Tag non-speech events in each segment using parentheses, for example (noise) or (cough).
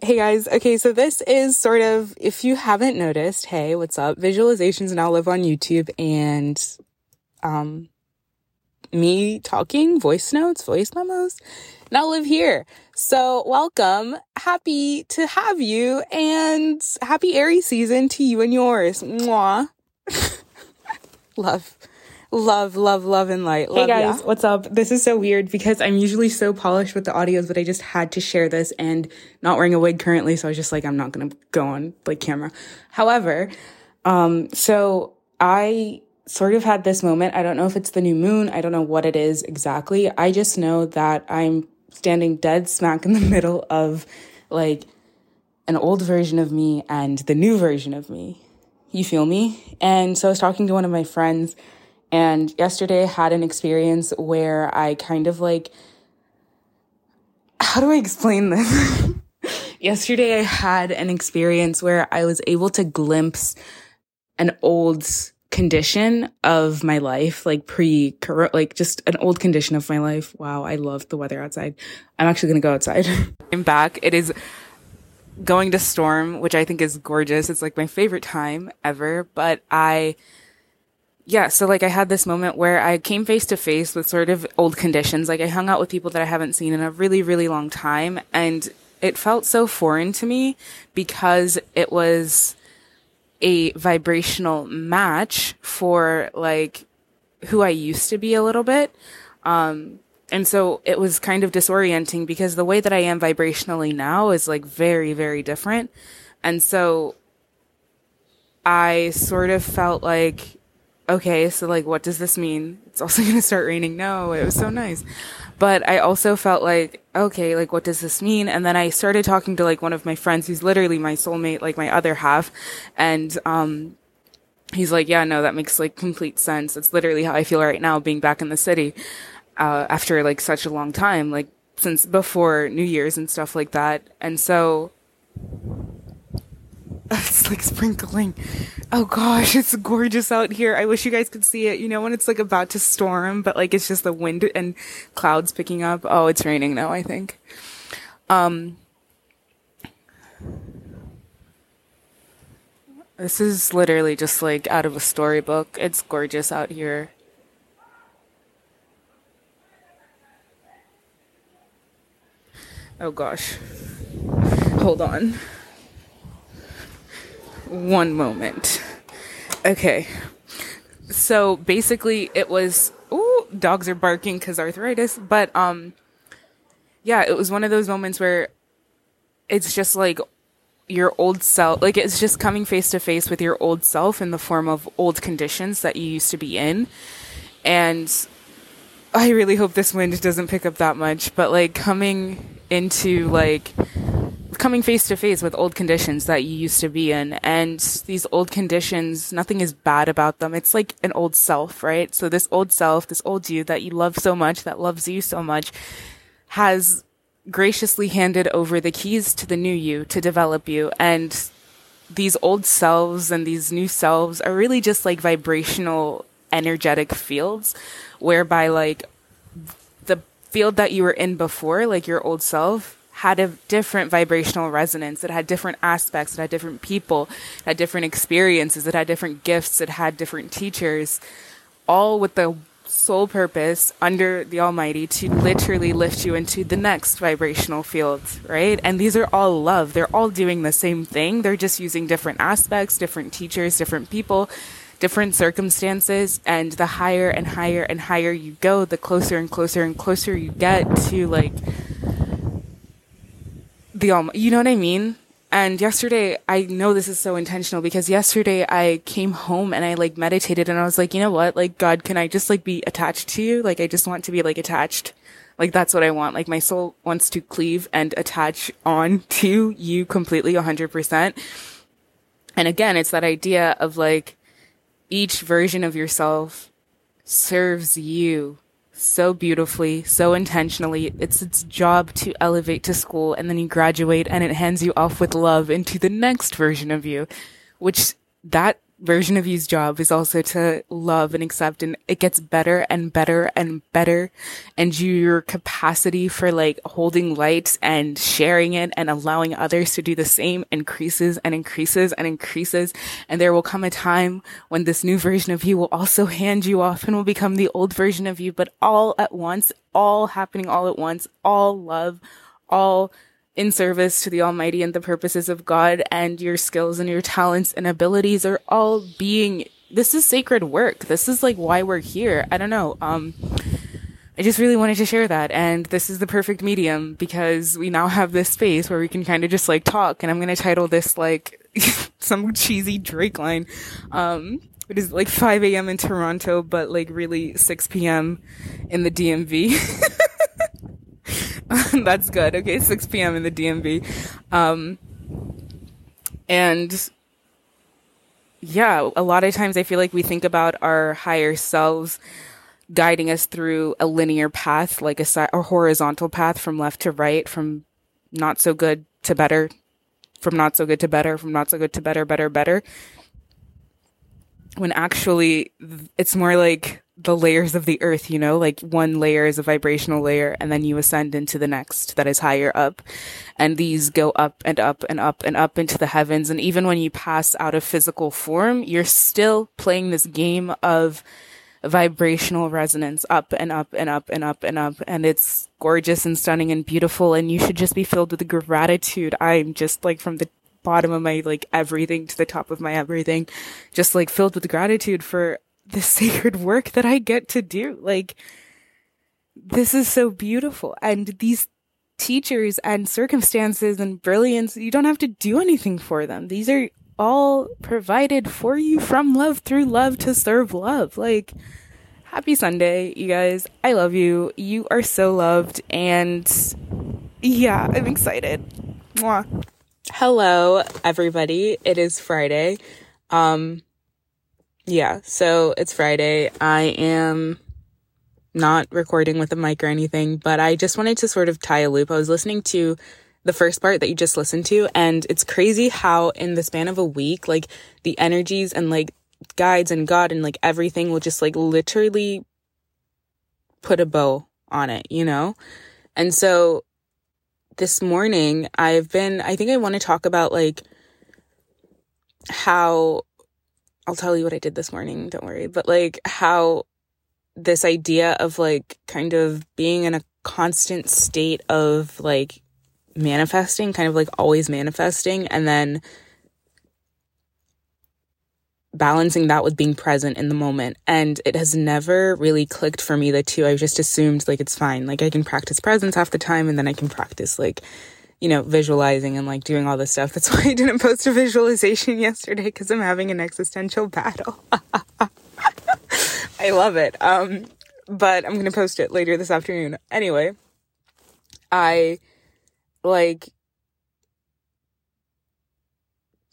Hey guys, okay, so this is sort of, if you haven't noticed, hey, what's up? Visualizations now live on YouTube and, um, me talking, voice notes, voice memos now live here. So welcome. Happy to have you and happy Aries season to you and yours. Mwah. (laughs) Love. Love, love, love, and light. Love, hey guys, what's up? This is so weird because I'm usually so polished with the audios, but I just had to share this and not wearing a wig currently, so I was just like, I'm not gonna go on like camera. However, um, so I sort of had this moment. I don't know if it's the new moon. I don't know what it is exactly. I just know that I'm standing dead smack in the (laughs) middle of like an old version of me and the new version of me. You feel me? And so I was talking to one of my friends and yesterday I had an experience where I kind of like, how do I explain this? (laughs) yesterday I had an experience where I was able to glimpse an old condition of my life, like pre, like just an old condition of my life. Wow, I love the weather outside. I'm actually to go outside. (laughs) I'm back. It is going to storm, which I think is gorgeous. It's like my favorite time ever, but I, yeah, so like I had this moment where I came face to face with sort of old conditions. Like I hung out with people that I haven't seen in a really, really long time. And it felt so foreign to me because it was a vibrational match for like who I used to be a little bit. Um, and so it was kind of disorienting because the way that I am vibrationally now is like very, very different. And so I sort of felt like okay, so like, what does this mean? It's also (laughs) going to start raining. No, it was so nice. But I also felt like, okay, like, what does this mean? And then I started talking to like one of my friends who's literally my soulmate, like my other half. And, um, he's like, yeah, no, that makes like complete sense. It's literally how I feel right now being back in the city, uh, after like such a long time, like since before New Year's and stuff like that. And so, (laughs) it's like sprinkling. Oh gosh, it's gorgeous out here. I wish you guys could see it. You know, when it's like about to storm, but like it's just the wind and clouds picking up. Oh, it's raining now, I think. Um, this is literally just like out of a storybook. It's gorgeous out here. Oh gosh. Hold on one moment. Okay. So basically it was ooh, dogs are barking cuz arthritis, but um yeah, it was one of those moments where it's just like your old self, like it's just coming face to face with your old self in the form of old conditions that you used to be in. And I really hope this wind doesn't pick up that much, but like coming into like coming face to face with old conditions that you used to be in. And these old conditions, nothing is bad about them. It's like an old self, right? So this old self, this old you that you love so much, that loves you so much, has graciously handed over the keys to the new you to develop you. And these old selves and these new selves are really just like vibrational, energetic fields whereby like the field that you were in before, like your old self, had a different vibrational resonance. It had different aspects. It had different people. It had different experiences. It had different gifts. It had different teachers, all with the sole purpose under the Almighty to literally lift you into the next vibrational field, right? And these are all love. They're all doing the same thing. They're just using different aspects, different teachers, different people, different circumstances. And the higher and higher and higher you go, the closer and closer and closer you get to like the you know what I mean? And yesterday, I know this is so intentional because yesterday I came home and I like meditated and I was like, you know what? Like, God, can I just like be attached to you? Like, I just want to be like attached. Like, that's what I want. Like, my soul wants to cleave and attach on to you completely 100%. And again, it's that idea of like each version of yourself serves you so beautifully, so intentionally. It's its job to elevate to school and then you graduate and it hands you off with love into the next version of you, which that version of you's job is also to love and accept and it gets better and better and better. And your capacity for like holding light and sharing it and allowing others to do the same increases and increases and increases. And there will come a time when this new version of you will also hand you off and will become the old version of you but all at once all happening all at once all love all in service to the Almighty and the purposes of God, and your skills and your talents and abilities are all being. This is sacred work. This is like why we're here. I don't know. Um, I just really wanted to share that, and this is the perfect medium because we now have this space where we can kind of just like talk. And I'm gonna title this like (laughs) some cheesy Drake line. Um, it is like 5 a.m. in Toronto, but like really 6 p.m. in the DMV. (laughs) (laughs) That's good. Okay, 6 p.m. in the DMV. Um, and yeah, a lot of times I feel like we think about our higher selves guiding us through a linear path, like a, a horizontal path from left to right, from not so good to better, from not so good to better, from not so good to better, better, better. When actually it's more like the layers of the earth, you know, like one layer is a vibrational layer and then you ascend into the next that is higher up. And these go up and up and up and up into the heavens. And even when you pass out of physical form, you're still playing this game of vibrational resonance up and up and up and up and up. And it's gorgeous and stunning and beautiful. And you should just be filled with gratitude. I'm just like from the bottom of my like everything to the top of my everything, just like filled with gratitude for the (laughs) sacred work that I get to do. Like, this is so beautiful. And these teachers and circumstances and brilliance, you don't have to do anything for them. These are all provided for you from love through love to serve love. Like, happy Sunday, you guys. I love you. You are so loved. And yeah, I'm excited. Mwah. Hello, everybody. It is Friday. Um, yeah, so it's Friday. I am not recording with a mic or anything, but I just wanted to sort of tie a loop. I was listening to the first part that you just listened to, and it's crazy how in the span of a week, like the energies and like guides and God and like everything will just like literally put a bow on it, you know? And so this morning, I've been, I think I want to talk about like how I'll tell you what I did this morning, don't worry. But like how this idea of like kind of being in a constant state of like manifesting, kind of like always manifesting, and then balancing that with being present in the moment. And it has never really clicked for me, the two. I've just assumed like it's fine. Like I can practice presence half the time and then I can practice like you know, visualizing and like doing all this stuff. That's (laughs) why I didn't post a visualization (laughs) yesterday because I'm having an existential battle. (laughs) I love it. Um, but I'm going to post it later this afternoon. Anyway, I like,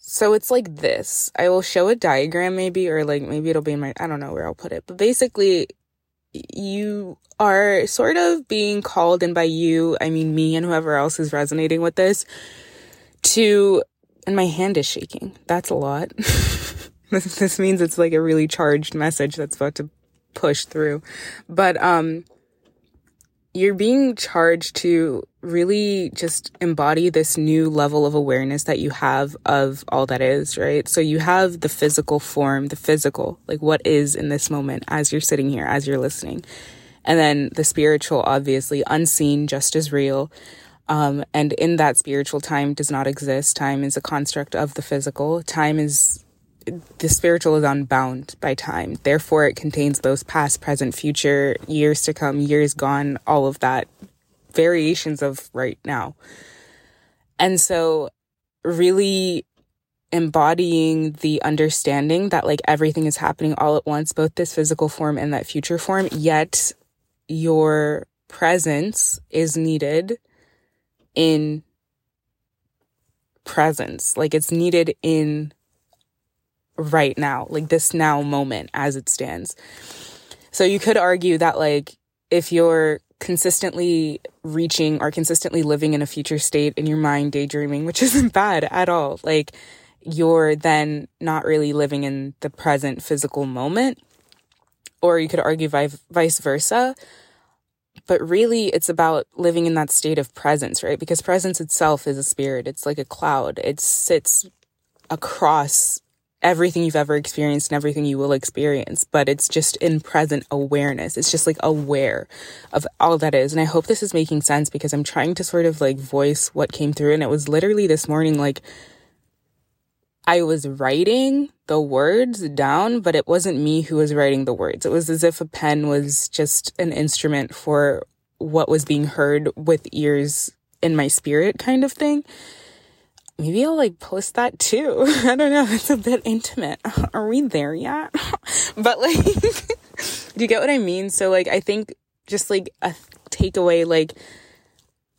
so it's like this. I will show a diagram maybe, or like maybe it'll be in my, I don't know where I'll put it, but basically you are sort of being called, and by you, I mean me and whoever else is resonating with this, to, and my hand is shaking. That's a lot. (laughs) this, this means it's like a really charged message that's about to push through. But, um, you're being charged to really just embody this new level of awareness that you have of all that is, right? So you have the physical form, the physical, like what is in this moment as you're sitting here, as you're listening. And then the spiritual, obviously, unseen, just as real. Um, and in that spiritual, time does not exist. Time is a construct of the physical. Time is the spiritual is unbound by time. Therefore, it contains those past, present, future, years to come, years gone, all of that, variations of right now. And so, really embodying the understanding that like everything is happening all at once, both this physical form and that future form, yet your presence is needed in presence. Like it's needed in right now, like this now moment as it stands. So you could argue that like if you're consistently reaching or consistently living in a future state in your mind daydreaming, which (laughs) isn't bad at all. Like you're then not really living in the present physical moment. Or you could argue vice versa. But really, it's about living in that state of presence, right? Because presence itself is a spirit. It's like a cloud. It sits across everything you've ever experienced and everything you will experience, but it's just in present awareness. It's just like aware of all that is. And I hope this is making sense because I'm trying to sort of like voice what came through. And it was literally this morning, like, I was writing the words down, but it wasn't me who was writing the words. It was as if a pen was just an instrument for what was being heard with ears in my spirit kind of thing. Maybe I'll like post that too. (laughs) I don't know. It's a bit intimate. (laughs) Are we there yet? (laughs) but like, do you get what I mean? So like, I think just like a takeaway, like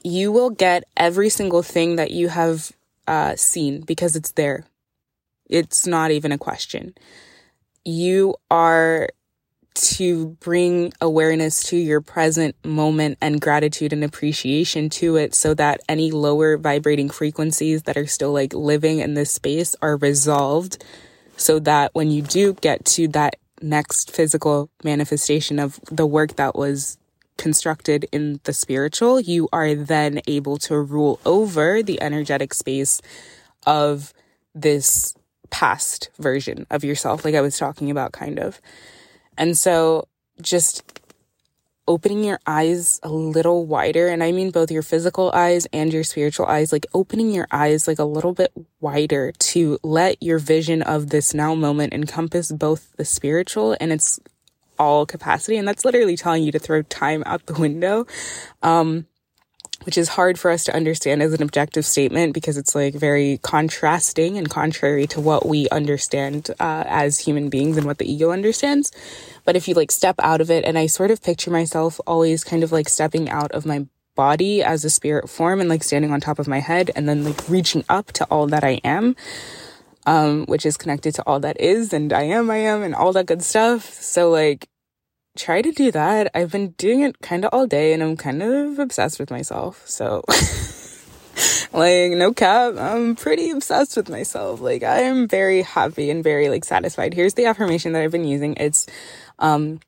you will get every single thing that you have uh, seen because it's there it's not even a question. You are to bring awareness to your present moment and gratitude and appreciation to it so that any lower vibrating frequencies that are still like living in this space are resolved so that when you do get to that next physical manifestation of the work that was constructed in the spiritual, you are then able to rule over the energetic space of this past version of yourself, like I was talking about, kind of. And so just opening your eyes a little wider, and I mean both your physical eyes and your spiritual eyes, like opening your eyes like a little bit wider to let your vision of this now moment encompass both the spiritual and its all capacity. And that's literally telling you to throw time out the window. Um, which is hard for us to understand as an objective statement because it's like very contrasting and contrary to what we understand uh, as human beings and what the ego understands. But if you like step out of it, and I sort of picture myself always kind of like stepping out of my body as a spirit form and like standing on top of my head and then like reaching up to all that I am. Um, which is connected to all that is and I am, I am, and all that good stuff. So, like, try to do that. I've been doing it kind of all day and I'm kind of obsessed with myself. So, (laughs) like, no cap, I'm pretty obsessed with myself. Like, I am very happy and very, like, satisfied. Here's the affirmation that I've been using it's, um,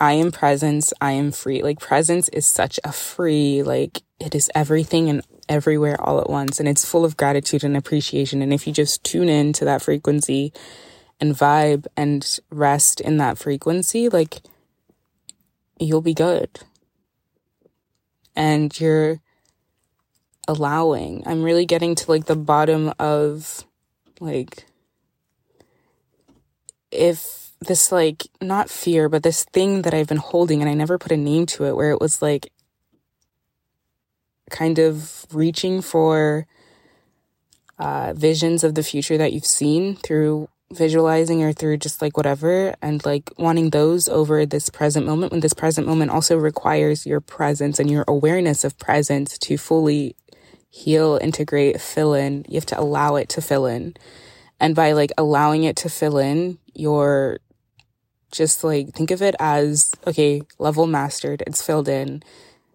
I am presence, I am free. Like, presence is such a free, like, it is everything and everywhere all at once. And it's full of gratitude and appreciation. And if you just tune in to that frequency and vibe and rest in that frequency, like, you'll be good. And you're allowing. I'm really getting to like the bottom of like if this like not fear but this thing that I've been holding and I never put a name to it where it was like kind of reaching for uh, visions of the future that you've seen through visualizing or through just like whatever and like wanting those over this present moment when this present moment also requires your presence and your awareness of presence to fully heal, integrate, fill in. You have to allow it to fill in. And by like allowing it to fill in, you're just like think of it as okay, level mastered, it's filled in.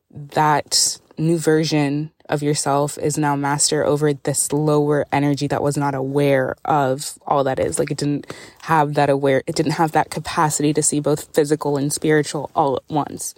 That new version of yourself is now master over this lower energy that was not aware of all that is. Like it didn't have that aware, it didn't have that capacity to see both physical and spiritual all at once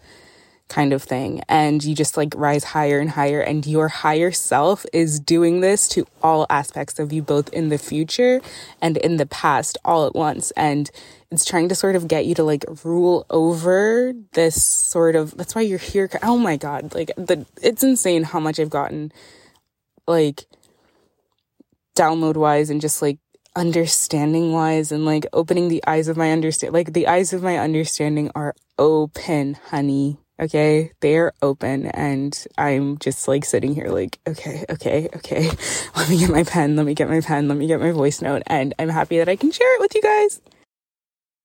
kind of thing. And you just like rise higher and higher and your higher self is doing this to all aspects of you, both in the future and in the past all at once. And it's trying to sort of get you to like rule over this sort of that's why you're here oh my god like the it's insane how much i've gotten like download wise and just like understanding wise and like opening the eyes of my understand like the eyes of my understanding are open honey okay? They're open and i'm just like sitting here like okay okay okay. (laughs) Let me get my pen let me get my pen let me get my voice note and i'm happy that i can share it with you guys